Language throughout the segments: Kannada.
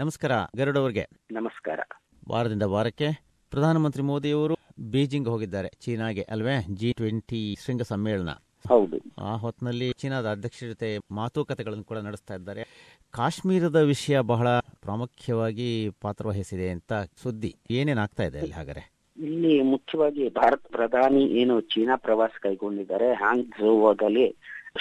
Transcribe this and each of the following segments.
ನಮಸ್ಕಾರ ಗರುಡವ್ರಿಗೆ ನಮಸ್ಕಾರ. ವಾರದಿಂದ ವಾರಕ್ಕೆ ಪ್ರಧಾನಮಂತ್ರಿ ಮೋದಿಯವರು ಬೀಜಿಂಗ್ ಹೋಗಿದ್ದಾರೆ ಚೀನಾಗೆ ಅಲ್ವೇ? ಜಿ ಟ್ವೆಂಟಿ ಶೃಂಗ ಸಮ್ಮೇಳನ ಹೌದು. ಆ ಹೊತ್ತಿನಲ್ಲಿ ಚೀನಾದ ಅಧ್ಯಕ್ಷರ ಜೊತೆ ಮಾತುಕತೆಗಳನ್ನು ಕೂಡ ನಡೆಸ್ತಾ ಇದ್ದಾರೆ. ಕಾಶ್ಮೀರದ ವಿಷಯ ಬಹಳ ಪ್ರಾಮುಖ್ಯವಾಗಿ ಪಾತ್ರವಹಿಸಿದೆ ಅಂತ ಸುದ್ದಿ. ಏನೇನಾಗ್ತಾ ಇದೆ ಅಲ್ಲಿ ಹಾಗಾದ್ರೆ? ಇಲ್ಲಿ ಮುಖ್ಯವಾಗಿ ಭಾರತ ಪ್ರಧಾನಿ ಏನು ಚೀನಾ ಪ್ರವಾಸ ಕೈಗೊಂಡಿದ್ದಾರೆ ಹ್ಯಾಂಗ್ ಝೋವಾದಲ್ಲಿ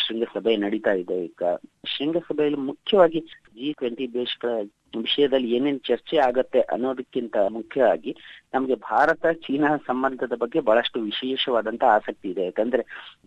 ಶೃಂಗಸಭೆ ನಡೀತಾ ಇದೆ ಈಗ. ಶೃಂಗಸಭೆಯಲ್ಲಿ ಮುಖ್ಯವಾಗಿ ಜಿ ಟ್ವೆಂಟಿ ದೇಶಗಳ ವಿಷಯದಲ್ಲಿ ಏನೇನ್ ಚರ್ಚೆ ಆಗತ್ತೆ ಅನ್ನೋದಕ್ಕಿಂತ ಮುಖ್ಯವಾಗಿ ನಮ್ಗೆ ಭಾರತ ಚೀನಾ ಸಂಬಂಧದ ಬಗ್ಗೆ ಬಹಳಷ್ಟು ವಿಶೇಷವಾದಂತ ಆಸಕ್ತಿ ಇದೆ. ಯಾಕಂದ್ರೆ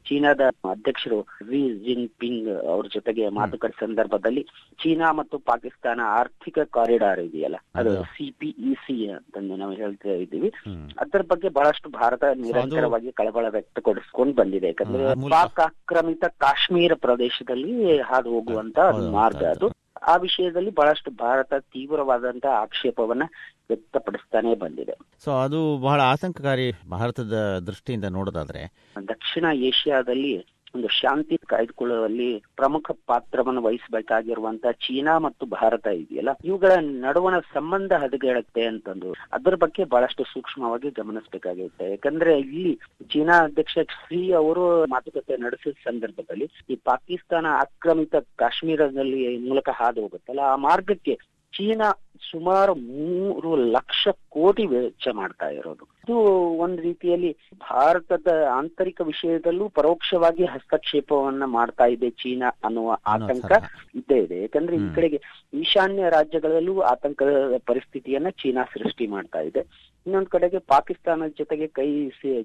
ಚೀನಾದ ಅಧ್ಯಕ್ಷರು ವಿ ಜಿನ್ ಪಿಂಗ್ ಅವ್ರ ಜೊತೆಗೆ ಮಾತುಕತೆ ಸಂದರ್ಭದಲ್ಲಿ ಚೀನಾ ಮತ್ತು ಪಾಕಿಸ್ತಾನ ಆರ್ಥಿಕ ಕಾರಿಡಾರ್ ಇದೆಯಲ್ಲ ಅದು. ಸಿಪಿಇಸಿ ಅಂತಂದು ನಾವು ಹೇಳ್ತಾ ಇದ್ದೀವಿ. ಅದರ ಬಗ್ಗೆ ಬಹಳಷ್ಟು ಭಾರತ ನಿರಂತರವಾಗಿ ಕಳವಳ ವ್ಯಕ್ತಪಡಿಸ್ಕೊಂಡು ಬಂದಿದೆ. ಯಾಕಂದ್ರೆ ಪಾಕ್ ಆಕ್ರಮಿತ ಕಾಶ್ಮೀರ ಪ್ರದೇಶದಲ್ಲಿ ಹಾದು ಹೋಗುವಂತ ಮಾರ್ಗ ಅದು. ಆ ವಿಷಯದಲ್ಲಿ ಬಹಳಷ್ಟು ಭಾರತ ತೀವ್ರವಾದಂತಹ ಆಕ್ಷೇಪವನ್ನ ವ್ಯಕ್ತಪಡಿಸ್ತಾನೆ ಬಂದಿದೆ. ಸೊ ಅದು ಬಹಳ ಆತಂಕಕಾರಿ ಭಾರತದ ದೃಷ್ಟಿಯಿಂದ ನೋಡೋದಾದ್ರೆ. ದಕ್ಷಿಣ ಏಷ್ಯಾದಲ್ಲಿ ಒಂದು ಶಾಂತಿ ಕಾಯ್ದುಕೊಳ್ಳುವಲ್ಲಿ ಪ್ರಮುಖ ಪಾತ್ರವನ್ನು ವಹಿಸಬೇಕಾಗಿರುವಂತಹ ಚೀನಾ ಮತ್ತು ಭಾರತ ಇದೆಯಲ್ಲ? ಇವುಗಳ ನಡುವಣ ಸಂಬಂಧ ಹದಗೆಡುತ್ತೆ ಅಂತಂದು ಅದರ ಬಗ್ಗೆ ಬಹಳಷ್ಟು ಸೂಕ್ಷ್ಮವಾಗಿ ಗಮನಿಸಬೇಕಾಗಿರುತ್ತೆ. ಯಾಕಂದ್ರೆ ಇಲ್ಲಿ ಚೀನಾ ಅಧ್ಯಕ್ಷ ಶ್ರೀ ಅವರು ಮಾತುಕತೆ ನಡೆಸಿದ ಸಂದರ್ಭದಲ್ಲಿ ಈ ಪಾಕಿಸ್ತಾನ ಆಕ್ರಮಿತ ಕಾಶ್ಮೀರದಲ್ಲಿ ಮೂಲಕ ಹಾದು ಹೋಗುತ್ತಲ್ಲ, ಆ ಮಾರ್ಗಕ್ಕೆ ಚೀನಾ ಸುಮಾರು ಮೂರು ಲಕ್ಷ ಕೋಟಿ ವೆಚ್ಚ ಮಾಡ್ತಾ ಇರೋದು ಇದು ಒಂದ್ ರೀತಿಯಲ್ಲಿ ಭಾರತದ ಆಂತರಿಕ ವಿಷಯದಲ್ಲೂ ಪರೋಕ್ಷವಾಗಿ ಹಸ್ತಕ್ಷೇಪವನ್ನ ಮಾಡ್ತಾ ಇದೆ ಚೀನಾ ಅನ್ನುವ ಆತಂಕ. ಇದ್ದೇ ಇದೆ ಯಾಕಂದ್ರೆ ಈ ಕಡೆಗೆ ಈಶಾನ್ಯ ರಾಜ್ಯಗಳಲ್ಲೂ ಆತಂಕದ ಪರಿಸ್ಥಿತಿಯನ್ನ ಚೀನಾ ಸೃಷ್ಟಿ ಮಾಡ್ತಾ ಇದೆ ಇನ್ನೊಂದ್ ಕಡೆಗೆ ಪಾಕಿಸ್ತಾನದ ಜೊತೆಗೆ ಕೈ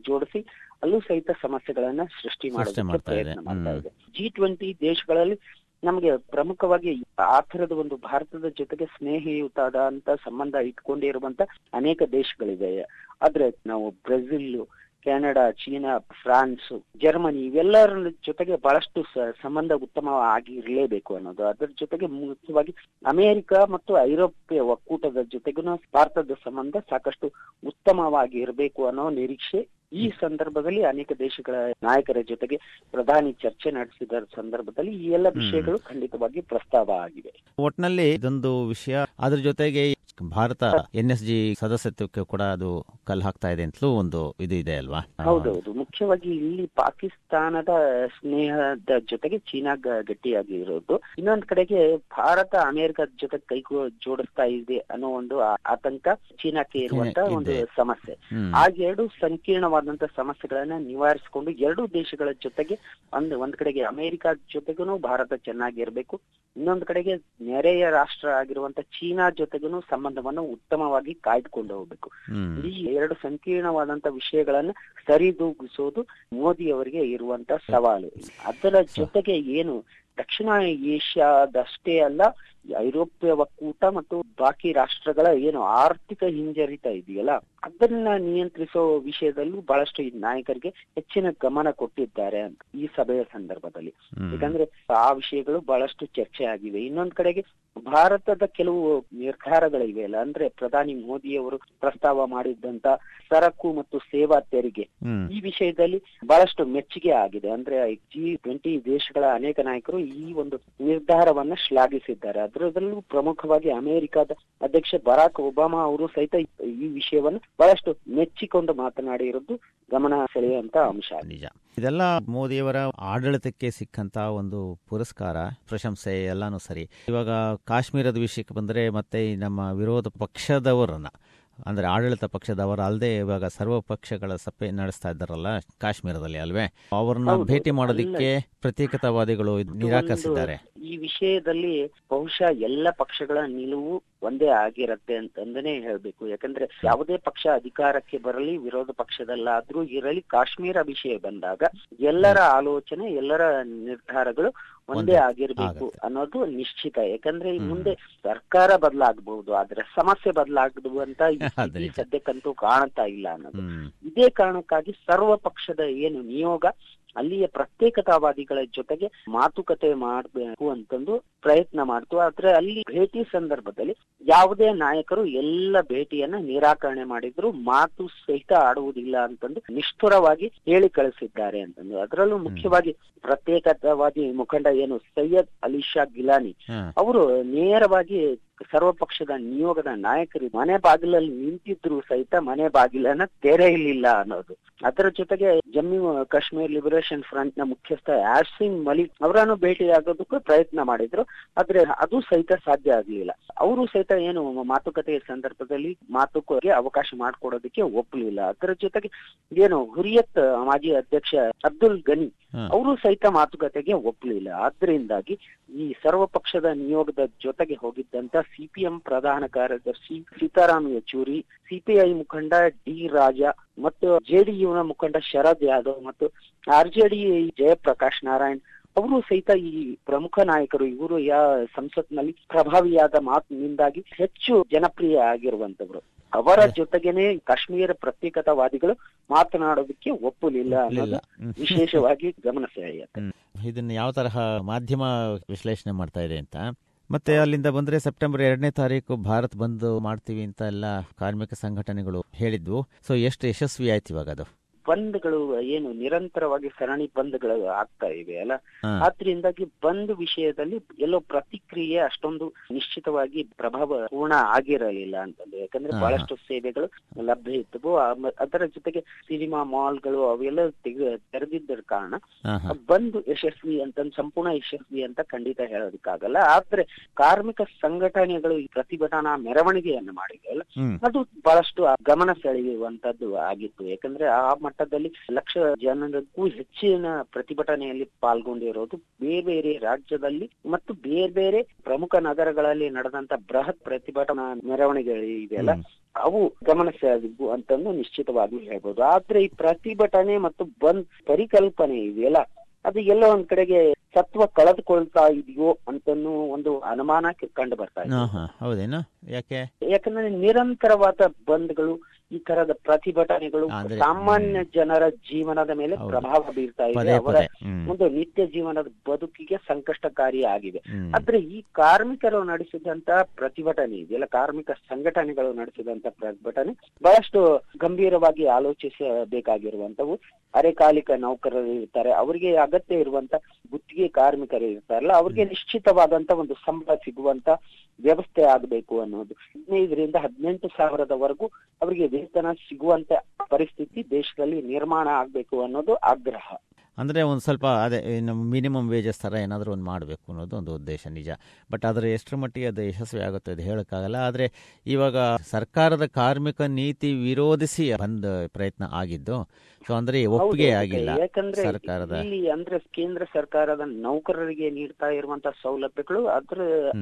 ಜೋಡಿಸಿ ಅಲ್ಲೂ ಸಹಿತ ಸಮಸ್ಯೆಗಳನ್ನ ಸೃಷ್ಟಿ ಮಾಡೋದಕ್ಕೆ. ಪ್ರಯತ್ನ ಮಾಡ್ತಾ. ಇದೆ ಜಿ ಟ್ವೆಂಟಿ ದೇಶಗಳಲ್ಲಿ ನಮಗೆ ಪ್ರಮುಖವಾಗಿ ಆ ತರದ ಒಂದು ಭಾರತದ ಜೊತೆಗೆ ಸ್ನೇಹಯುತವಾದಂತ ಸಂಬಂಧ ಇಟ್ಕೊಂಡಿರುವಂತ ಅನೇಕ ದೇಶಗಳಿವೆ. ಆದ್ರೆ ನಾವು Brazil, Canada, China, France, Germany ಇವೆಲ್ಲರ ಜೊತೆಗೆ ಬಹಳಷ್ಟು ಸಂಬಂಧ ಉತ್ತಮ ಆಗಿರ್ಲೇಬೇಕು ಅನ್ನೋದು. ಅದರ ಜೊತೆಗೆ ಮುಖ್ಯವಾಗಿ ಅಮೆರಿಕ ಮತ್ತು ಐರೋಪ್ಯ ಒಕ್ಕೂಟದ ಜೊತೆಗೂ ಭಾರತದ ಸಂಬಂಧ ಸಾಕಷ್ಟು ಉತ್ತಮವಾಗಿ ಇರಬೇಕು ಅನ್ನೋ ನಿರೀಕ್ಷೆ ಈ ಸಂದರ್ಭದಲ್ಲಿ ಅನೇಕ ದೇಶಗಳ ನಾಯಕರ ಜೊತೆಗೆ ಪ್ರಧಾನಿ ಚರ್ಚೆ ನಡೆಸಿದ ಸಂದರ್ಭದಲ್ಲಿ ಈ ಎಲ್ಲ ವಿಷಯಗಳು ಖಂಡಿತವಾಗಿ ಪ್ರಸ್ತಾವ ಆಗಿವೆ. ಒಟ್ನಲ್ಲಿ ಇದೊಂದು ವಿಷಯ. ಅದ್ರ ಜೊತೆಗೆ ಭಾರತ ಎನ್ ಎಸ್ ಜಿ ಸದಸ್ಯತ್ವಕ್ಕೆ ಕೂಡ ಅದು ಕಲ್ ಹಾಕ್ತಾ ಇದೆ ಅಂತಲೂ ಒಂದು ಇದು ಇದೆ ಅಲ್ವಾ? ಹೌದೌದು. ಮುಖ್ಯವಾಗಿ ಇಲ್ಲಿ ಪಾಕಿಸ್ತಾನದ ಸ್ನೇಹದ ಜೊತೆಗೆ ಚೀನಾ ಗಟ್ಟಿಯಾಗಿ ಇರೋದು ಇನ್ನೊಂದ್ ಕಡೆಗೆ ಭಾರತ ಅಮೆರಿಕದ ಜೊತೆ ಕೈ ಜೋಡಿಸ್ತಾ ಇದೆ ಅನ್ನೋ ಒಂದು ಆತಂಕ ಚೀನಾಕ್ಕೆ ಇರುವಂತ ಒಂದು ಸಮಸ್ಯೆ. ಹಾಗೆ ಆ ಎರಡು ಸಂಕೀರ್ಣವಾದಂತ ಸಮಸ್ಯೆಗಳನ್ನ ನಿವಾರಿಸಿಕೊಂಡು ಎರಡು ದೇಶಗಳ ಜೊತೆಗೆ ಒಂದ್ ಒಂದ್ ಕಡೆಗೆ ಅಮೆರಿಕ ಜೊತೆಗೂ ಭಾರತ ಚೆನ್ನಾಗಿರ್ಬೇಕು. ಇನ್ನೊಂದು ಕಡೆಗೆ ನೆರೆಯ ರಾಷ್ಟ್ರ ಆಗಿರುವಂತ ಚೀನಾ ಜೊತೆಗೂ ಸಂಬಂಧವನ್ನು ಉತ್ತಮವಾಗಿ ಕಾಯ್ದುಕೊಂಡು ಹೋಗ್ಬೇಕು. ಈ ಎರಡು ಸಂಕೀರ್ಣವಾದಂತ ವಿಷಯಗಳನ್ನ ಸರಿದೂಗಿಸೋದು ಮೋದಿ ಅವರಿಗೆ ಇರುವಂತ ಸವಾಲು. ಅದರ ಜೊತೆಗೆ ಏನು ದಕ್ಷಿಣ ಏಷ್ಯಾದಷ್ಟೇ ಅಲ್ಲ ಐರೋಪ್ಯ ಒಕ್ಕೂಟ ಮತ್ತು ಬಾಕಿ ರಾಷ್ಟ್ರಗಳ ಏನು ಆರ್ಥಿಕ ಹಿಂಜರಿತ ಇದೆಯಲ್ಲ ಅದನ್ನ ನಿಯಂತ್ರಿಸೋ ವಿಷಯದಲ್ಲೂ ಬಹಳಷ್ಟು ಈ ನಾಯಕರಿಗೆ ಹೆಚ್ಚಿನ ಗಮನ ಕೊಟ್ಟಿದ್ದಾರೆ ಅಂತ ಈ ಸಭೆಯ ಸಂದರ್ಭದಲ್ಲಿ. ಯಾಕಂದ್ರೆ ಆ ವಿಷಯಗಳು ಬಹಳಷ್ಟು ಚರ್ಚೆ ಆಗಿವೆ. ಇನ್ನೊಂದ್ ಕಡೆಗೆ ಭಾರತದ ಕೆಲವು ನಿರ್ಧಾರಗಳಿವೆ ಅಲ್ಲ ಅಂದ್ರೆ ಪ್ರಧಾನಿ ಮೋದಿ ಅವರು ಪ್ರಸ್ತಾವ ಮಾಡಿದ್ದಂತ ಸರಕು ಮತ್ತು ಸೇವಾ ತೆರಿಗೆ. ಈ ವಿಷಯದಲ್ಲಿ ಬಹಳಷ್ಟು ಮೆಚ್ಚುಗೆ ಆಗಿದೆ. ಅಂದ್ರೆ ಜಿ ಟ್ವೆಂಟಿ ದೇಶಗಳ ಅನೇಕ ನಾಯಕರು ಈ ಒಂದು ನಿರ್ಧಾರವನ್ನ ಶ್ಲಾಘಿಸಿದ್ದಾರೆ. ಅದರಲ್ಲೂ ಪ್ರಮುಖವಾಗಿ ಅಮೆರಿಕದ ಅಧ್ಯಕ್ಷ ಬರಾಕ್ ಒಬಾಮಾ ಅವರು ಸಹಿತ ಈ ವಿಷಯವನ್ನು ಬಹಳಷ್ಟು ಮೆಚ್ಚಿಕೊಂಡು ಮಾತನಾಡಿರೋದು ಗಮನ ಸೆಳೆಯುವಂತ ಅಂಶ. ನಿಜ. ಇದೆಲ್ಲ ಮೋದಿಯವರ ಆಡಳಿತಕ್ಕೆ ಸಿಕ್ಕಂತ ಒಂದು ಪುರಸ್ಕಾರ, ಪ್ರಶಂಸೆ ಎಲ್ಲಾನು ಸರಿ. ಇವಾಗ ಕಾಶ್ಮೀರದ ವಿಷಯಕ್ಕೆ ಬಂದ್ರೆ ಮತ್ತೆ ನಮ್ಮ ವಿರೋಧ ಪಕ್ಷದವರನ್ನ ಅಂದ್ರೆ ಆಡಳಿತ ಪಕ್ಷದವರು ಅಲ್ಲದೆ ಇವಾಗ ಸರ್ವ ಪಕ್ಷಗಳ ಸಭೆ ನಡೆಸ್ತಾ ಇದ್ದಾರಲ್ಲ ಕಾಶ್ಮೀರದಲ್ಲಿ ಅಲ್ವೇ? ಅವರನ್ನ. ಭೇಟಿ ಮಾಡೋದಕ್ಕೆ ಪ್ರತ್ಯೇಕತಾವಾದಿಗಳು ನಿರಾಕರಿಸಿದ್ದಾರೆ. ಈ ವಿಷಯದಲ್ಲಿ ಬಹುಶಃ ಎಲ್ಲ ಪಕ್ಷಗಳ ನಿಲುವು ಒಂದೇ ಆಗಿರತ್ತೆ ಅಂತಂದನೇ ಹೇಳ್ಬೇಕು. ಯಾಕಂದ್ರೆ ಯಾವುದೇ ಪಕ್ಷ ಅಧಿಕಾರಕ್ಕೆ ಬರಲಿ ವಿರೋಧ ಪಕ್ಷದಲ್ಲಾದ್ರೂ ಇರಲಿ ಕಾಶ್ಮೀರ ವಿಷಯ ಬಂದಾಗ ಎಲ್ಲರ ಆಲೋಚನೆ ಎಲ್ಲರ ನಿರ್ಧಾರಗಳು ಒಂದೇ ಆಗಿರ್ಬೇಕು ಅನ್ನೋದು ನಿಶ್ಚಿತ. ಯಾಕಂದ್ರೆ ಈ ಮುಂದೆ ಸರ್ಕಾರ ಬದಲಾಗಬಹುದು ಆದ್ರೆ ಸಮಸ್ಯೆ ಬದಲಾಗಬಹುದು ಈ ಸದ್ಯಕ್ಕಂತೂ ಕಾಣ್ತಾ ಇಲ್ಲ ಅನ್ನೋದು. ಇದೇ ಕಾರಣಕ್ಕಾಗಿ ಸರ್ವ ಪಕ್ಷದ ಏನು ನಿಯೋಗ ಅಲ್ಲಿಯ ಪ್ರತ್ಯೇಕತಾವಾದಿಗಳ ಜೊತೆಗೆ ಮಾತುಕತೆ ಮಾಡಬೇಕು ಅಂತಂದು ಪ್ರಯತ್ನ ಮಾಡ್ತು. ಆದ್ರೆ ಅಲ್ಲಿ ಭೇಟಿ ಸಂದರ್ಭದಲ್ಲಿ ಯಾವುದೇ ನಾಯಕರು ಎಲ್ಲ ಭೇಟಿಯನ್ನ ನಿರಾಕರಣೆ ಮಾಡಿದ್ರು ಮಾತು ಸಹಿತ ಆಡುವುದಿಲ್ಲ ಅಂತಂದು ನಿಷ್ಠುರವಾಗಿ ಹೇಳಿ ಕಳಿಸಿದ್ದಾರೆ ಅಂತಂದು. ಅದರಲ್ಲೂ ಮುಖ್ಯವಾಗಿ ಪ್ರತ್ಯೇಕತಾವಾದಿ ಮುಖಂಡ ಏನು ಸೈಯದ್ ಅಲಿಶಾ ಗಿಲಾನಿ. ಅವರು ನೇರವಾಗಿ ಸರ್ವಪಕ್ಷದ ನಿಯೋಗದ ನಾಯಕರು ಮನೆ ಬಾಗಿಲಲ್ಲಿ ನಿಂತಿದ್ರು ಸಹಿತ ಮನೆ ಬಾಗಿಲನ್ನ ತೆರೆಯಲಿಲ್ಲ ಅನ್ನೋದು. ಅದರ ಜೊತೆಗೆ ಜಮ್ಮು ಕಾಶ್ಮೀರ್ ಲಿಬರೇಷನ್ ಫ್ರಂಟ್ನ ಮುಖ್ಯಸ್ಥ ಆಸಿಮ್ ಮಲಿಕ್ ಅವರನ್ನು ಭೇಟಿಯಾಗೋದಕ್ಕೂ ಪ್ರಯತ್ನ ಮಾಡಿದ್ರು. ಆದ್ರೆ ಅದು ಸಹಿತ ಸಾಧ್ಯ ಆಗ್ಲಿಲ್ಲ. ಅವರು ಸಹಿತ ಏನು ಮಾತುಕತೆಯ ಸಂದರ್ಭದಲ್ಲಿ ಮಾತುಕತೆಗೆ ಅವಕಾಶ ಮಾಡಿಕೊಡೋದಕ್ಕೆ ಒಪ್ಪಲಿಲ್ಲ. ಅದರ ಜೊತೆಗೆ ಏನು ಹುರಿಯತ್ ಮಾಜಿ ಅಧ್ಯಕ್ಷ ಅಬ್ದುಲ್ ಗನಿ ಅವರು ಸಹಿತ ಮಾತುಕತೆಗೆ ಒಪ್ಪಲಿಲ್ಲ. ಆದ್ರಿಂದಾಗಿ ಈ ಸರ್ವಪಕ್ಷದ ನಿಯೋಗದ ಜೊತೆಗೆ ಹೋಗಿದ್ದಂತ ಸಿಪಿಎಂ ಪ್ರಧಾನ ಕಾರ್ಯದರ್ಶಿ ಸೀತಾರಾಮ್ ಯೆಚೂರಿ ಸಿಪಿಐ ಮುಖಂಡ ಡಿ ರಾಜ ಮತ್ತು ಜೆಡಿಯುನ ಮುಖಂಡ ಶರದ್ ಯಾದವ್ ಮತ್ತು ಆರ್ಜೆಡಿ ಜಯಪ್ರಕಾಶ್ ನಾರಾಯಣ್ ಅವರು ಸಹಿತ ಈ ಪ್ರಮುಖ ನಾಯಕರು ಇವರು ಯಾ ಸಂಸತ್ನಲ್ಲಿ ಪ್ರಭಾವಿಯಾದ ಮಾತಿನಿಂದಾಗಿ ಹೆಚ್ಚು ಜನಪ್ರಿಯ ಆಗಿರುವಂತವರು ಅವರ ಜೊತೆಗೇನೆ ಕಾಶ್ಮೀರ ಪ್ರತ್ಯೇಕತಾವಾದಿಗಳು ಮಾತನಾಡೋದಕ್ಕೆ ಒಪ್ಪಲಿಲ್ಲ ಅನ್ನೋದು ವಿಶೇಷವಾಗಿ ಗಮನ ಸೆಳೆಯುತ್ತೆ. ಇದನ್ನ ಯಾವ ತರಹ ಮಾಧ್ಯಮ ವಿಶ್ಲೇಷಣೆ ಮಾಡ್ತಾ ಇದೆ ಅಂತ ಮತ್ತೆ ಅಲ್ಲಿಂದ ಬಂದ್ರೆ ಸೆಪ್ಟೆಂಬರ್ ಎರಡನೇ ತಾರೀಕು ಭಾರತ್ ಬಂದ್ ಮಾಡ್ತೀವಿ ಅಂತ ಎಲ್ಲ ಕಾರ್ಮಿಕ ಸಂಘಟನೆಗಳು ಹೇಳಿದ್ವು. ಸೊ ಎಷ್ಟು ಯಶಸ್ವಿ ಆಯ್ತು ಇವಾಗ ಅದು? ಬಂದ್ಗಳು ಏನು ನಿರಂತರವಾಗಿ ಸರಣಿ ಬಂದ್ಗಳು ಆಗ್ತಾ ಇವೆ ಅಲ್ಲ? ಆದ್ರಿಂದಾಗಿ ಬಂದ್ ವಿಷಯದಲ್ಲಿ ಎಲ್ಲೋ ಪ್ರತಿಕ್ರಿಯೆ ಅಷ್ಟೊಂದು ನಿಶ್ಚಿತವಾಗಿ ಪ್ರಭಾವ ಪೂರ್ಣ ಆಗಿರಲಿಲ್ಲ ಅಂತಂದ್ರೆ. ಯಾಕಂದ್ರೆ ಬಹಳಷ್ಟು ಸೇವೆಗಳು ಲಭ್ಯ ಇತ್ತು ಅದರ ಜೊತೆಗೆ ಸಿನಿಮಾ ಮಾಲ್ಗಳು ಅವೆಲ್ಲ ತೆರೆದಿದ್ದ ಕಾರಣ ಬಂದ್ ಯಶಸ್ವಿ ಅಂತ ಸಂಪೂರ್ಣ ಯಶಸ್ವಿ ಅಂತ ಖಂಡಿತ ಹೇಳೋದಕ್ಕಾಗಲ್ಲ. ಆದ್ರೆ ಕಾರ್ಮಿಕ ಸಂಘಟನೆಗಳು ಈ ಪ್ರತಿಭಟನಾ ಮೆರವಣಿಗೆಯನ್ನು ಮಾಡಿದೆಯಲ್ಲ ಅದು ಬಹಳಷ್ಟು ಗಮನ ಸೆಳೆಯುವಂತದ್ದು ಆಗಿತ್ತು. ಯಾಕಂದ್ರೆ ಆ ಮಟ್ಟದಲ್ಲಿ ಲಕ್ಷ ಜನರಿಗೂ ಹೆಚ್ಚಿನ ಪ್ರತಿಭಟನೆಯಲ್ಲಿ ಪಾಲ್ಗೊಂಡಿರೋದು ಬೇರೆ ಬೇರೆ ರಾಜ್ಯದಲ್ಲಿ ಮತ್ತು ಬೇರೆ ಬೇರೆ ಪ್ರಮುಖ ನಗರಗಳಲ್ಲಿ ನಡೆದಂತ ಬೃಹತ್ ಪ್ರತಿಭಟನಾ ಮೆರವಣಿಗೆಗಳು ಇದೆಯಲ್ಲ ಅವು ಗಮನ ಸೆಳೆದಿದ್ದು ಅಂತಂದು ನಿಶ್ಚಿತವಾಗಿ ಹೇಳ್ಬೋದು. ಆದ್ರೆ ಈ ಪ್ರತಿಭಟನೆ ಮತ್ತು ಬಂದ್ ಪರಿಕಲ್ಪನೆ ಇದೆಯಲ್ಲ ಅದು ಎಲ್ಲೋ ಒಂದ್ ಕಡೆಗೆ ಸತ್ವ ಕಳೆದುಕೊಳ್ತಾ ಇದೆಯೋ ಅಂತನೂ ಒಂದು ಅನುಮಾನ ಕಂಡು ಬರ್ತಾ ಇದೆ. ಯಾಕೆ? ಯಾಕಂದ್ರೆ ನಿರಂತರವಾದ ಬಂದ್ಗಳು ಈ ತರದ ಪ್ರತಿಭಟನೆಗಳು ಸಾಮಾನ್ಯ ಜನರ ಜೀವನದ ಮೇಲೆ ಪ್ರಭಾವ ಬೀರ್ತಾ ಇದೆ. ಅವರ ಒಂದು ನಿತ್ಯ ಜೀವನದ ಬದುಕಿಗೆ ಸಂಕಷ್ಟಕಾರಿ ಆಗಿದೆ. ಆದ್ರೆ ಈ ಕಾರ್ಮಿಕರು ನಡೆಸಿದಂತ ಪ್ರತಿಭಟನೆ ಇದೆಯಲ್ಲ ಕಾರ್ಮಿಕ ಸಂಘಟನೆಗಳು ನಡೆಸಿದಂತ ಪ್ರತಿಭಟನೆ ಬಹಳಷ್ಟು ಗಂಭೀರವಾಗಿ ಆಲೋಚಿಸಬೇಕಾಗಿರುವಂತವು ಅರೆಕಾಲಿಕ ನೌಕರರು ಇರ್ತಾರೆ ಅವರಿಗೆ ಅಗತ್ಯ ಇರುವಂತ ಗುತ್ತಿಗೆ ಕಾರ್ಮಿಕರು ಇರ್ತಾರಲ್ಲ ಅವ್ರಿಗೆ ನಿಶ್ಚಿತವಾದಂತ ಒಂದು ಸಂಬಳ ಸಿಗುವಂತ ವ್ಯವಸ್ಥೆ ಆಗಬೇಕು ಅನ್ನೋದು. ಹದಿನೈದರಿಂದ ಹದಿನೆಂಟು ಸಾವಿರದವರೆಗೂ ಅವರಿಗೆ ವೇತನ ಸಿಗುವಂತ ಪರಿಸ್ಥಿತಿ ದೇಶದಲ್ಲಿ ನಿರ್ಮಾಣ ಆಗ್ಬೇಕು ಅನ್ನೋದು ಆಗ್ರಹ. ಅಂದ್ರೆ ಒಂದು ಸ್ವಲ್ಪ ಅದೇ ನಮ್ಮ ಮಿನಿಮಮ್ ವೇಜಸ್ ಥರ ಏನಾದರೂ ಒಂದು ಮಾಡಬೇಕು ಅನ್ನೋದು ಒಂದು ಉದ್ದೇಶ ನಿಜ. ಬಟ್ ಅದರ ಎಷ್ಟರ ಮಟ್ಟಿಗೆ ಅದು ಯಶಸ್ವಿ ಆಗುತ್ತೆ ಅದು ಹೇಳೋಕ್ಕಾಗಲ್ಲ. ಆದರೆ ಇವಾಗ ಸರ್ಕಾರದ ಕಾರ್ಮಿಕ ನೀತಿ ವಿರೋಧಿಸಿ ಬಂದ ಪ್ರಯತ್ನ ಆಗಿದ್ದು ಸೊ ಅಂದ್ರೆ ಒಪ್ಪಿಗೆ ಆಗಿಲ್ಲ ಯಾಕಂದ್ರೆ ಸರ್ಕಾರದ. ಅಂದ್ರೆ ಕೇಂದ್ರ ಸರ್ಕಾರದ ನೌಕರರಿಗೆ ನೀಡ್ತಾ ಇರುವಂತ ಸೌಲಭ್ಯಗಳು ಅದ್ರ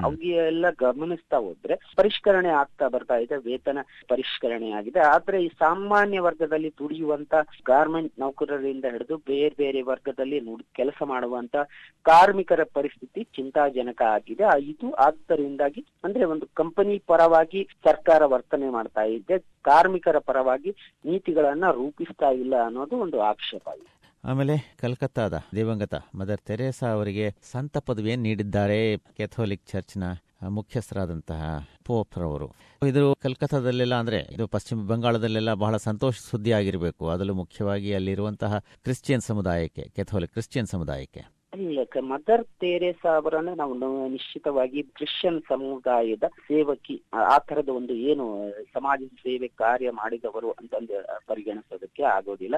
ಅವೆಲ್ಲ ಎಲ್ಲ ಗಮನಿಸ್ತಾ ಹೋದ್ರೆ ಪರಿಷ್ಕರಣೆ ಆಗ್ತಾ ಬರ್ತಾ ಇದೆ ವೇತನ ಪರಿಷ್ಕರಣೆ ಆಗಿದೆ. ಆದ್ರೆ ಈ ಸಾಮಾನ್ಯ ವರ್ಗದಲ್ಲಿ ದುಡಿಯುವಂತ ಗಾರ್ಮೆಂಟ್ ನೌಕರರಿಂದ ಹಿಡಿದು ಬೇರೆ ಬೇರೆ ವರ್ಗದಲ್ಲಿ ಕೆಲಸ ಮಾಡುವಂತ ಕಾರ್ಮಿಕರ ಪರಿಸ್ಥಿತಿ ಚಿಂತಾಜನಕ ಆಗಿದೆ. ಇದು ಆದ್ದರಿಂದಾಗಿ ಅಂದ್ರೆ ಒಂದು ಕಂಪನಿ ಪರವಾಗಿ ಸರ್ಕಾರ ವರ್ತನೆ ಮಾಡ್ತಾ ಇದೆ. ಕಾರ್ಮಿಕರ ಪರವಾಗಿ ನೀತಿಗಳನ್ನ ರೂಪಿಸ್ತಾ ಇಲ್ಲ ಅನ್ನೋದು ಒಂದು ಆಕ್ಷೇಪ ಆಮೇಲೆ ಕಲ್ಕತ್ತಾದ ದಿವಂಗತ ಮದರ್ ತೆರೇಸಾ ಅವರಿಗೆ ಸಂತ ಪದವಿಯನ್ನು ನೀಡಿದ್ದಾರೆ ಕೆಥೋಲಿಕ್ ಚರ್ಚ್ನ ಮುಖ್ಯಸ್ಥರಾದಂತಹ ಪೋಪ್ರವರು ಇದು ಕಲ್ಕತ್ತಾದಲ್ಲೆಲ್ಲ ಅಂದ್ರೆ ಇದು ಪಶ್ಚಿಮ ಬಂಗಾಳದಲ್ಲೆಲ್ಲ ಬಹಳ ಸಂತೋಷ ಸುದ್ದಿ ಆಗಿರಬೇಕು ಅದರಲ್ಲೂ ಮುಖ್ಯವಾಗಿ ಅಲ್ಲಿರುವಂತಹ ಕ್ರಿಶ್ಚಿಯನ್ ಸಮುದಾಯಕ್ಕೆ, ಕೆಥೋಲಿಕ್ ಕ್ರಿಶ್ಚಿಯನ್ ಸಮುದಾಯಕ್ಕೆ. ಮದರ್ ತೆರೇಸಾ ಅವರನ್ನ ನಾವು ನಿಶ್ಚಿತವಾಗಿ ಕ್ರಿಶ್ಚಿಯನ್ ಸಮುದಾಯದ ಸೇವಕಿ ಆ ತರದ ಒಂದು ಏನು ಸಮಾಜ ಸೇವೆ ಕಾರ್ಯ ಮಾಡಿದವರು ಅಂತಂದು ಪರಿಗಣಿಸೋದಕ್ಕೆ ಆಗೋದಿಲ್ಲ.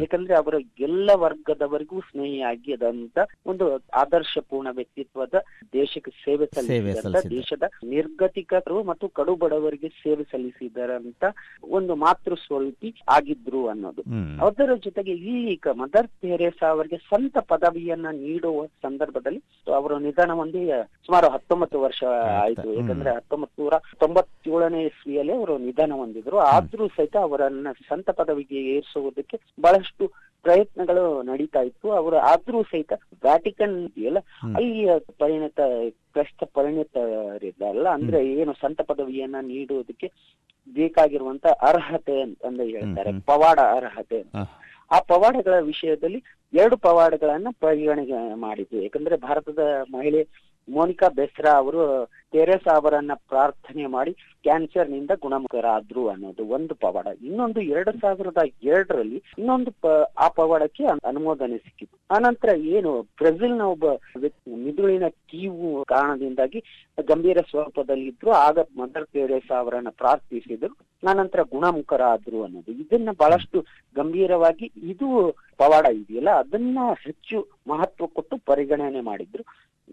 ಯಾಕಂದ್ರೆ ಅವರ ಎಲ್ಲ ವರ್ಗದವರಿಗೂ ಸ್ನೇಹಿಯಾಗಿದಂತ ಒಂದು ಆದರ್ಶಪೂರ್ಣ ವ್ಯಕ್ತಿತ್ವದ ದೇಶಕ್ಕೆ ಸೇವೆ ಸಲ್ಲಿಸಿದಂತ ದೇಶದ ನಿರ್ಗತಿಕರು ಮತ್ತು ಕಡು ಬಡವರಿಗೆ ಸೇವೆ ಸಲ್ಲಿಸಿದರಂತ ಒಂದು ಮಾತೃ ಸ್ವರೂಪಿ ಆಗಿದ್ರು ಅನ್ನೋದು. ಅದರ ಜೊತೆಗೆ ಈಗ ಮದರ್ ತೆರೇಸಾ ಅವರಿಗೆ ಸ್ವಂತ ಪದವಿಯನ್ನ ನೀಡುವ ಸಂದರ್ಭದಲ್ಲಿ ಅವರ ನಿಧನ ಹೊಂದಿ ಸುಮಾರು ಹತ್ತೊಂಬತ್ತು ವರ್ಷ ಆಯ್ತು. ಯಾಕಂದ್ರೆ ಹತ್ತೊಂಬತ್ ನೂರ ತೊಂಬತ್ತೇಳನೇ ಇಸ್ವಿಯಲ್ಲಿ ಅವರು ನಿಧನ ಹೊಂದಿದ್ರು. ಆದ್ರೂ ಸಹಿತ ಅವರನ್ನ ಸಂತ ಪದವಿಗೆ ಏರಿಸುವುದಕ್ಕೆ ಬಹಳಷ್ಟು ಪ್ರಯತ್ನಗಳು ನಡೀತಾ ಇತ್ತು. ಅವರು ಆದ್ರೂ ಸಹಿತ ವ್ಯಾಟಿಕನ್ ಇದೆಯಲ್ಲ ಅಲ್ಲಿಯ ಪರಿಣಿತ ಕ್ರೈಸ್ತ ಪರಿಣಿತರಿದ್ದಲ್ಲ. ಅಂದ್ರೆ ಏನು ಸಂತ ಪದವಿಯನ್ನ ನೀಡುವುದಕ್ಕೆ ಬೇಕಾಗಿರುವಂತ ಅರ್ಹತೆ ಅಂತ ಹೇಳ್ತಾರೆ. ಪವಾಡ ಅರ್ಹತೆ ಆ ಪವಾಡಗಳ ವಿಷಯದಲ್ಲಿ ಎರಡು ಪವಾಡಗಳನ್ನ ಪರಿಗಣನೆ ಮಾಡಿದ್ವಿ. ಯಾಕಂದ್ರೆ ಭಾರತದ ಮಹಿಳೆ ಮೋನಿಕಾ ಬೆಸ್ರಾ ಅವರು ತೆರೆಸಾ ಅವರನ್ನ ಪ್ರಾರ್ಥನೆ ಮಾಡಿ ಕ್ಯಾನ್ಸರ್ನಿಂದ ಗುಣಮುಖರಾದ್ರು ಅನ್ನೋದು ಒಂದು ಪವಾಡ. ಇನ್ನೊಂದು ಎರಡು ಸಾವಿರದ ಎರಡರಲ್ಲಿ ಇನ್ನೊಂದು ಆ ಪವಾಡಕ್ಕೆ ಅನುಮೋದನೆ ಸಿಕ್ಕಿತು. ಆನಂತರ ಏನು, ಬ್ರೆಜಿಲ್ನ ಒಬ್ಬ ಮಿದುಳಿನ ಕೀವು ಕಾರಣದಿಂದಾಗಿ ಗಂಭೀರ ಸ್ವರೂಪದಲ್ಲಿದ್ರು ಆಗ ಮದರ್ ತೆರೆಸಾ ಅವರನ್ನ ಪ್ರಾರ್ಥಿಸಿದ್ರು. ಆನಂತರ ಗುಣಮುಖರಾದ್ರು ಅನ್ನೋದು. ಇದನ್ನ ಬಹಳಷ್ಟು ಗಂಭೀರವಾಗಿ ಇದು ಪವಾಡ ಇದೆಯಲ್ಲ, ಅದನ್ನ ಹೆಚ್ಚು ಮಹತ್ವ ಕೊಟ್ಟು ಪರಿಗಣನೆ ಮಾಡಿದ್ರು.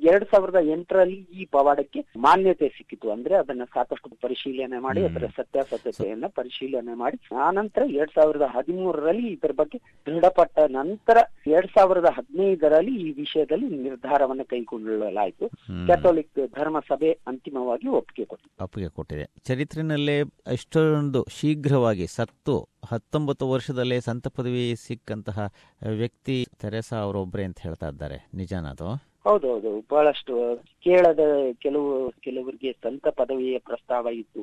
ಎರಡ್ ಸಾವಿರದ ಎಂಟರಲ್ಲಿ ಈ ಪವಾಡಕ್ಕೆ ಮಾನ್ಯತೆ ಸಿಕ್ಕಿತು ಅಂದ್ರೆ ಅದನ್ನ ಸಾಕಷ್ಟು ಪರಿಶೀಲನೆ ಮಾಡಿ. ಅದರ ಸತ್ಯಾಸತ್ಯತೆಯನ್ನ ಪರಿಶೀಲನೆ ಮಾಡಿ. ಆನಂತರ ಎರಡ್ ಸಾವಿರದ ಹದಿಮೂರರಲ್ಲಿ ಇದರ ಬಗ್ಗೆ ದೃಢಪಟ್ಟ ನಂತರ ಎರಡ್ ಸಾವಿರದ ಹದಿನೈದರಲ್ಲಿ ಈ ವಿಷಯದಲ್ಲಿ ನಿರ್ಧಾರವನ್ನು ಕೈಗೊಳ್ಳಲಾಯಿತು. ಕ್ಯಾಥೋಲಿಕ್ ಧರ್ಮ ಸಭೆ ಅಂತಿಮವಾಗಿ ಒಪ್ಪಿಗೆ ಕೊಟ್ಟಿದೆ. ಒಪ್ಪಿಗೆ ಕೊಟ್ಟಿದೆ. ಚರಿತ್ರೆಯಲ್ಲೇ ಇಷ್ಟೊಂದು ಶೀಘ್ರವಾಗಿ ಸತ್ತು ಹತ್ತೊಂಬತ್ತು ವರ್ಷದಲ್ಲೇ ಸಂತ ಪದವಿ ಸಿಕ್ಕಂತಹ ವ್ಯಕ್ತಿ ತೆರೆಸಾ ಅವರೊಬ್ಬರೇ ಅಂತ ಹೇಳ್ತಾ ಇದ್ದಾರೆ. ನಿಜಾನದು ಹೌದೌದು ಬಹಳಷ್ಟು ಕೇರಳದ ಕೆಲವು ಕೆಲವರಿಗೆ ಸಂತ ಪದವಿಯ ಪ್ರಸ್ತಾವ ಇತ್ತು.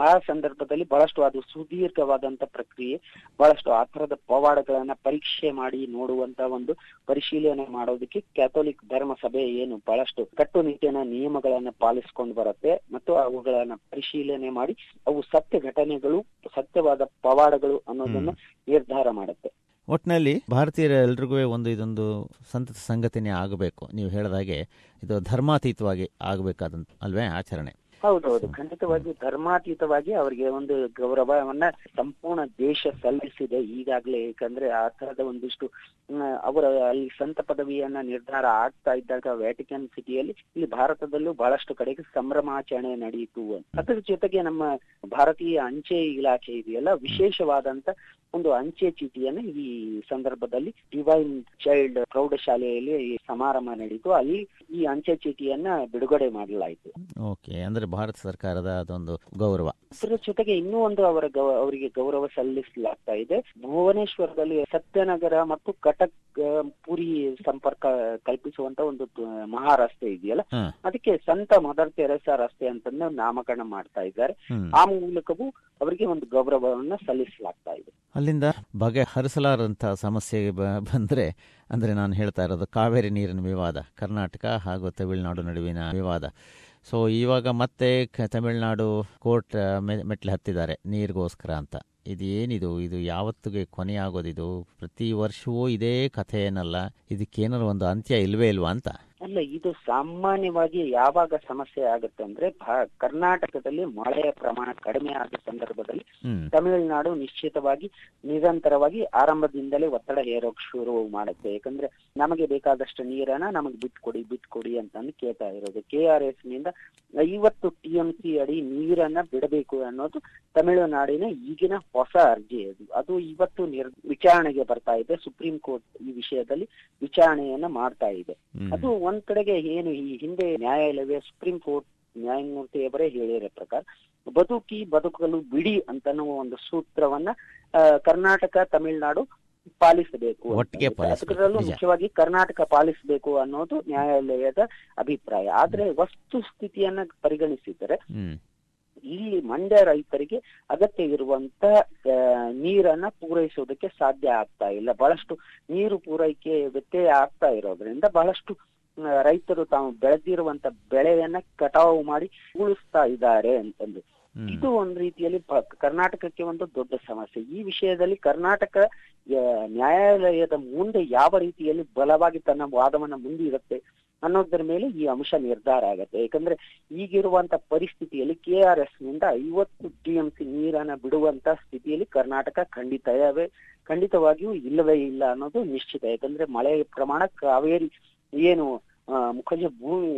ಆ ಸಂದರ್ಭದಲ್ಲಿ ಬಹಳಷ್ಟು ಅದು ಸುದೀರ್ಘವಾದಂತ ಪ್ರಕ್ರಿಯೆ ಬಹಳಷ್ಟು ಆ ತರದ ಪವಾಡಗಳನ್ನ ಪರೀಕ್ಷೆ ಮಾಡಿ ನೋಡುವಂತ ಒಂದು ಪರಿಶೀಲನೆ ಮಾಡೋದಕ್ಕೆ ಕ್ಯಾಥೋಲಿಕ್ ಧರ್ಮ ಸಭೆ ಏನು ಬಹಳಷ್ಟು ಕಟ್ಟುನಿಟ್ಟಿನ ನಿಯಮಗಳನ್ನ ಪಾಲಿಸ್ಕೊಂಡು ಬರುತ್ತೆ ಮತ್ತು ಅವುಗಳನ್ನ ಪರಿಶೀಲನೆ ಮಾಡಿ ಅವು ಸತ್ಯ ಘಟನೆಗಳು ಸತ್ಯವಾದ ಪವಾಡಗಳು ಅನ್ನೋದನ್ನ ನಿರ್ಧಾರ ಮಾಡುತ್ತೆ. ಒಟ್ಟಿನಲ್ಲಿ ಭಾರತೀಯರ ಎಲ್ರಿಗೂ ಒಂದು ಇದೊಂದು ಸಂತತ ಸಂಗತಿನೇ ಆಗಬೇಕು. ನೀವು ಹೇಳಿದಾಗೆ ಇದು ಧರ್ಮಾತೀತವಾಗಿ ಆಗಬೇಕಾದಂತ ಅಲ್ವೇ ಆಚರಣೆ. ಹೌದೌದು ಖಂಡಿತವಾಗಿ ಧರ್ಮಾತೀತವಾಗಿ ಅವರಿಗೆ ಒಂದು ಗೌರವವನ್ನ ಸಂಪೂರ್ಣ ದೇಶ ಸಲ್ಲಿಸಿದೆ ಈಗಾಗಲೇ. ಏಕಂದ್ರೆ ಆ ತರದ ಒಂದಿಷ್ಟು ಅವರ ಅಲ್ಲಿ ಸಂತ ಪದವಿಯನ್ನ ನಿರ್ಧಾರ ಆಗ್ತಾ ಇದ್ದಾಗ ವ್ಯಾಟಿಕನ್ ಸಿಟಿಯಲ್ಲಿ ಇಲ್ಲಿ ಭಾರತದಲ್ಲೂ ಬಹಳಷ್ಟು ಕಡೆಗೆ ಸಂಭ್ರಮಾಚರಣೆ ನಡೆಯಿತು ಅದರ ಜೊತೆಗೆ ನಮ್ಮ ಭಾರತೀಯ ಅಂಚೆ ಇಲಾಖೆ ಇದೆಯಲ್ಲ ವಿಶೇಷವಾದಂತ ಒಂದು ಅಂಚೆ ಚೀಟಿಯನ್ನ ಈ ಸಂದರ್ಭದಲ್ಲಿ ಡಿವೈನ್ ಚೈಲ್ಡ್ ಪ್ರೌಢಶಾಲೆಯಲ್ಲಿ ಈ ಸಮಾರಂಭ ನಡೆಯಿತು ಅಲ್ಲಿ ಈ ಅಂಚೆ ಚೀಟಿಯನ್ನ ಬಿಡುಗಡೆ ಮಾಡಲಾಯಿತು. ಓಕೆ ಅಂದ್ರೆ ಭಾರತ ಸರ್ಕಾರದ ಅದೊಂದು ಗೌರವ. ಅದರ ಜೊತೆಗೆ ಇನ್ನೂ ಒಂದು ಅವರ ಅವರಿಗೆ ಗೌರವ ಸಲ್ಲಿಸಲಾಗ್ತಾ ಇದೆ. ಭುವನೇಶ್ವರದಲ್ಲಿ ಸತ್ಯನಗರ ಮತ್ತು ಕಟಕ್ ಪುರಿ ಸಂಪರ್ಕ ಕಲ್ಪಿಸುವಂತ ಒಂದು ಮಹಾರಸ್ತೆ ಇದೆಯಲ್ಲ? ಅದಕ್ಕೆ ಸಂತ ಮದರ್ ತೆರೆಸಾ ರಸ್ತೆ ಅಂತಂದು ನಾಮಕರಣ ಮಾಡ್ತಾ ಇದ್ದಾರೆ. ಆ ಮೂಲಕವೂ ಅವರಿಗೆ ಒಂದು ಗೌರವವನ್ನು ಸಲ್ಲಿಸಲಾಗ್ತಾ ಇದೆ. ಅಲ್ಲಿಂದ ಬಗೆಹರಿಸಲಾರಂತಹ ಸಮಸ್ಯೆ ಬಂದ್ರೆ, ಅಂದ್ರೆ ನಾನು ಹೇಳ್ತಾ ಇರೋದು ಕಾವೇರಿ ನೀರಿನ ವಿವಾದ, ಕರ್ನಾಟಕ ಹಾಗೂ ತಮಿಳುನಾಡು ನಡುವಿನ ವಿವಾದ. ಸೊ ಇವಾಗ ಮತ್ತೆ ತಮಿಳುನಾಡು ಕೋರ್ಟ್ ಮೆಟ್ಲು ಹತ್ತಿದ್ದಾರೆ ನೀರಿಗೋಸ್ಕರ ಅಂತ. ಇದು ಏನಿದು ಇದು ಯಾವತ್ತಿಗೆ ಕೊನೆಯಾಗೋದಿದು ಪ್ರತಿ ವರ್ಷವೂ ಇದೇ ಕಥೆ ಏನಲ್ಲ ಇದಕ್ಕೇನಾರು ಒಂದು ಅಂತ್ಯ ಇಲ್ವೇ ಇಲ್ವಾ ಅಂತ? ಅಲ್ಲ ಇದು ಸಾಮಾನ್ಯವಾಗಿ ಯಾವಾಗ ಸಮಸ್ಯೆ ಆಗುತ್ತೆ ಅಂದ್ರೆ ಕರ್ನಾಟಕದಲ್ಲಿ ಮಳೆಯ ಪ್ರಮಾಣ ಕಡಿಮೆ ಆದ ಸಂದರ್ಭದಲ್ಲಿ ತಮಿಳುನಾಡು ನಿಶ್ಚಿತವಾಗಿ ನಿರಂತರವಾಗಿ ಆರಂಭದಿಂದಲೇ ಒತ್ತಡ ಹೇರೋಕ್ ಶುರು ಮಾಡುತ್ತೆ. ಯಾಕಂದ್ರೆ ನಮಗೆ ಬೇಕಾದಷ್ಟು ನೀರನ್ನ ನಮಗೆ ಬಿಟ್ಕೊಡಿ ಬಿಟ್ಕೊಡಿ ಅಂತಂದು ಕೇಳ್ತಾ ಇರೋದು. ಕೆ ಆರ್ ಎಸ್ನಿಂದ ಐವತ್ತು ಟಿ ಎಂ ಸಿ ಅಡಿ ನೀರನ್ನ ಬಿಡಬೇಕು ಅನ್ನೋದು ತಮಿಳುನಾಡಿನ ಈಗಿನ ಹೊಸ ಅರ್ಜಿ ಅದು. ಅದು ಇವತ್ತು ನಿರ್ ವಿಚಾರಣೆಗೆ ಬರ್ತಾ ಇದೆ. ಸುಪ್ರೀಂ ಕೋರ್ಟ್ ಈ ವಿಷಯದಲ್ಲಿ ವಿಚಾರಣೆಯನ್ನ ಮಾಡ್ತಾ ಇದೆ. ಅದು ಒಂದ್ ಕಡೆಗೆ ಏನು ಈ ಹಿಂದೆ ನ್ಯಾಯಾಲಯವೇ ಸುಪ್ರೀಂ ಕೋರ್ಟ್ ನ್ಯಾಯಮೂರ್ತಿಯವರೇ ಹೇಳಿರೋ ಪ್ರಕಾರ ಬದುಕಿ ಬದುಕಲು ಬಿಡಿ ಅಂತ ಒಂದು ಸೂತ್ರವನ್ನ ಕರ್ನಾಟಕ ತಮಿಳುನಾಡು ಪಾಲಿಸಬೇಕು. ಅದರಲ್ಲೂ ಮುಖ್ಯವಾಗಿ ಕರ್ನಾಟಕ ಪಾಲಿಸಬೇಕು ಅನ್ನೋದು ನ್ಯಾಯಾಲಯದ ಅಭಿಪ್ರಾಯ. ಆದ್ರೆ ವಸ್ತು ಸ್ಥಿತಿಯನ್ನ ಪರಿಗಣಿಸಿದರೆ ಇಲ್ಲಿ ಮಂಡ್ಯ ರೈತರಿಗೆ ಅಗತ್ಯ ಇರುವಂತ ನೀರನ್ನ ಪೂರೈಸೋದಕ್ಕೆ ಸಾಧ್ಯ ಆಗ್ತಾ ಇಲ್ಲ. ಬಹಳಷ್ಟು ನೀರು ಪೂರೈಕೆ ವ್ಯತ್ಯಯ ಆಗ್ತಾ ಇರೋದ್ರಿಂದ ಬಹಳಷ್ಟು ರೈತರು ತಾವು ಬೆಳೆದಿರುವಂತ ಬೆಳೆಯನ್ನ ಕಟಾವು ಮಾಡಿ ಉಳಿಸ್ತಾ ಇದ್ದಾರೆ ಅಂತಂದು. ಇದು ಒಂದ್ ರೀತಿಯಲ್ಲಿ ಕರ್ನಾಟಕಕ್ಕೆ ಒಂದು ದೊಡ್ಡ ಸಮಸ್ಯೆ. ಈ ವಿಷಯದಲ್ಲಿ ಕರ್ನಾಟಕ ನ್ಯಾಯಾಲಯದ ಮುಂದೆ ಯಾವ ರೀತಿಯಲ್ಲಿ ಬಲವಾಗಿ ತನ್ನ ವಾದವನ್ನ ಮುಂದಿರುತ್ತೆ ಅನ್ನೋದ್ರ ಮೇಲೆ ಈ ಅಂಶ ನಿರ್ಧಾರ ಆಗತ್ತೆ. ಯಾಕಂದ್ರೆ ಈಗಿರುವಂತ ಪರಿಸ್ಥಿತಿಯಲ್ಲಿ ಕೆ ಆರ್ ಎಸ್ನಿಂದ ಐವತ್ತು ಟಿ ಎಂ ಸಿ ನೀರನ್ನ ಬಿಡುವಂತ ಸ್ಥಿತಿಯಲ್ಲಿ ಕರ್ನಾಟಕ ಖಂಡಿತವೇ ಖಂಡಿತವಾಗಿಯೂ ಇಲ್ಲವೇ ಇಲ್ಲ ಅನ್ನೋದು ನಿಶ್ಚಿತ. ಯಾಕಂದ್ರೆ ಮಳೆ ಪ್ರಮಾಣ ಕಾವೇರಿ ಏನು ಮುಖಜ ಭೂಮಿ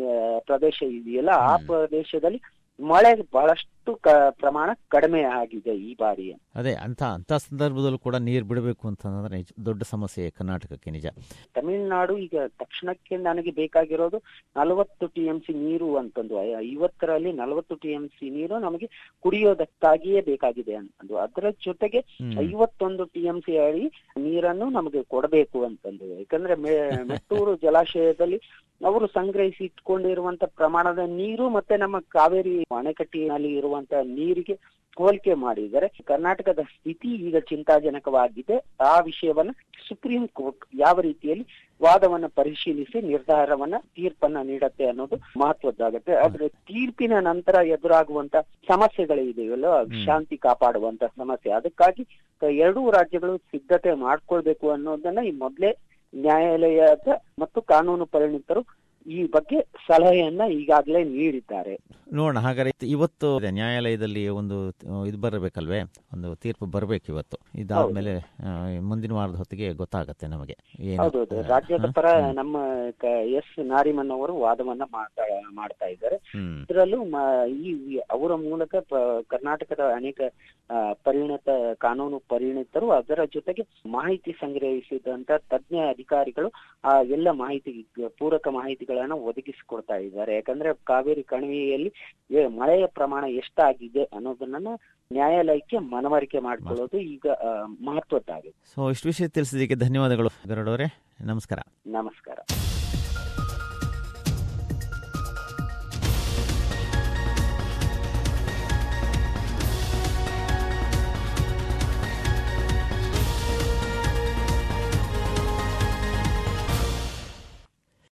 ಪ್ರದೇಶ ಇದೆಯಲ್ಲ ಆ ಪ್ರದೇಶದಲ್ಲಿ ಮಳೆ ಬಹಳಷ್ಟು ಕ- ಪ್ರಮಾಣ ಕಡಿಮೆ ಆಗಿದೆ ಈ ಬಾರಿ. ಅದೇ ಅಂತ ಅಂತ ಸಂದರ್ಭದಲ್ಲೂ ಕೂಡ ನೀರು ಬಿಡಬೇಕು ಅಂತಂದ್ರೆ ದೊಡ್ಡ ಸಮಸ್ಯೆ ಕರ್ನಾಟಕಕ್ಕೆ ನಿಜ. ತಮಿಳುನಾಡು ಈಗ ತಕ್ಷಣಕ್ಕೆ ನನಗೆ ಬೇಕಾಗಿರೋದು ನಲವತ್ತು ಟಿ ಎಂ ಸಿ ನೀರು ಅಂತಂದು. ಐವತ್ತರಲ್ಲಿ ನಲವತ್ತು ಟಿ ಎಂ ಸಿ ನೀರು ನಮಗೆ ಕುಡಿಯೋದಕ್ಕಾಗಿಯೇ ಬೇಕಾಗಿದೆ ಅಂತಂದು. ಅದರ ಜೊತೆಗೆ. ಐವತ್ತೊಂದು ಟಿ ಎಂ ಸಿ ಅಡಿ ನೀರನ್ನು ನಮಗೆ ಕೊಡಬೇಕು ಅಂತಂದು. ಯಾಕಂದ್ರೆ ಮೆಟ್ಟೂರು ಜಲಾಶಯದಲ್ಲಿ ಅವರು ಸಂಗ್ರಹಿಸಿ ಇಟ್ಕೊಂಡಿರುವಂತ ಪ್ರಮಾಣದ ನೀರು ಮತ್ತೆ ನಮ್ಮ ಕಾವೇರಿ ಅಣೆಕಟ್ಟಿನಲ್ಲಿ ಇರುವಂತ ನೀರಿಗೆ ಹೋಲಿಕೆ ಮಾಡಿದರೆ ಕರ್ನಾಟಕದ ಸ್ಥಿತಿ ಈಗ ಚಿಂತಾಜನಕವಾಗಿದೆ. ಆ ವಿಷಯವನ್ನ ಸುಪ್ರೀಂ ಕೋರ್ಟ್ ಯಾವ ರೀತಿಯಲ್ಲಿ ವಾದವನ್ನ ಪರಿಶೀಲಿಸಿ ನಿರ್ಧಾರವನ್ನ ತೀರ್ಪನ್ನ ನೀಡತ್ತೆ ಅನ್ನೋದು ಮಹತ್ವದ್ದಾಗತ್ತೆ. ಆದ್ರೆ ತೀರ್ಪಿನ ನಂತರ ಎದುರಾಗುವಂತ ಸಮಸ್ಯೆಗಳಿದೆಯಲ್ಲ ಶಾಂತಿ ಕಾಪಾಡುವಂತ ಸಮಸ್ಯೆ. ಅದಕ್ಕಾಗಿ ಎರಡೂ ರಾಜ್ಯಗಳು ಸಿದ್ಧತೆ ಮಾಡ್ಕೊಳ್ಬೇಕು ಅನ್ನೋದನ್ನ ಈ ಮೊದಲೇ ನ್ಯಾಯಾಲಯದ ಮತ್ತು ಕಾನೂನು ಪರಿಣಿತರು ಈ ಬಗ್ಗೆ ಸಲಹೆಯನ್ನ ಈಗಾಗಲೇ ನೀಡಿದ್ದಾರೆ. ನೋಡೋಣ. ಹಾಗಾದ್ರೆ ಇವತ್ತು ನ್ಯಾಯಾಲಯದಲ್ಲಿ ಒಂದು ಇದು ಬರಬೇಕಲ್ವೇ? ಒಂದು ತೀರ್ಪು ಬರಬೇಕು ಇವತ್ತು. ಇದಾದ್ಮೇಲೆ ಮುಂದಿನ ವಾರದ ಹೊತ್ತಿಗೆ ಗೊತ್ತಾಗತ್ತೆ ನಮಗೆ. ರಾಜ್ಯದ ಪರ ನಮ್ಮ ಎಸ್ ನಾರಿಮನ್ ಅವರು ವಾದವನ್ನ ಮಾಡ್ತಾ ಇದ್ದಾರೆ. ಇದರಲ್ಲೂ ಈ ಅವರ ಮೂಲಕ ಕರ್ನಾಟಕದ ಅನೇಕ ಪರಿಣತ ಕಾನೂನು ಪರಿಣಿತರು ಅದರ ಜೊತೆಗೆ ಮಾಹಿತಿ ಸಂಗ್ರಹಿಸಿದಂತ ತಜ್ಞ ಅಧಿಕಾರಿಗಳು ಆ ಎಲ್ಲ ಮಾಹಿತಿ ಪೂರಕ ಮಾಹಿತಿಗಳನ್ನ ಒದಗಿಸಿಕೊಡ್ತಾ ಇದ್ದಾರೆ. ಯಾಕಂದ್ರೆ ಕಾವೇರಿ ಕಣಿವೆಯಲ್ಲಿ ಮಳೆಯ ಪ್ರಮಾಣ ಎಷ್ಟಾಗಿದೆ ಅನ್ನೋದನ್ನ ನ್ಯಾಯಾಲಯಕ್ಕೆ ಮನವರಿಕೆ ಮಾಡ್ಕೊಳ್ಳೋದು ಈಗ ಮಹತ್ವದ್ದಾಗಿದೆ. ಸೊ ಇಷ್ಟು ವಿಷಯ ತಿಳಿಸಿದ್ದಕ್ಕೆ ಧನ್ಯವಾದಗಳು ಗರುಡವರೇ. ನಮಸ್ಕಾರ. ನಮಸ್ಕಾರ.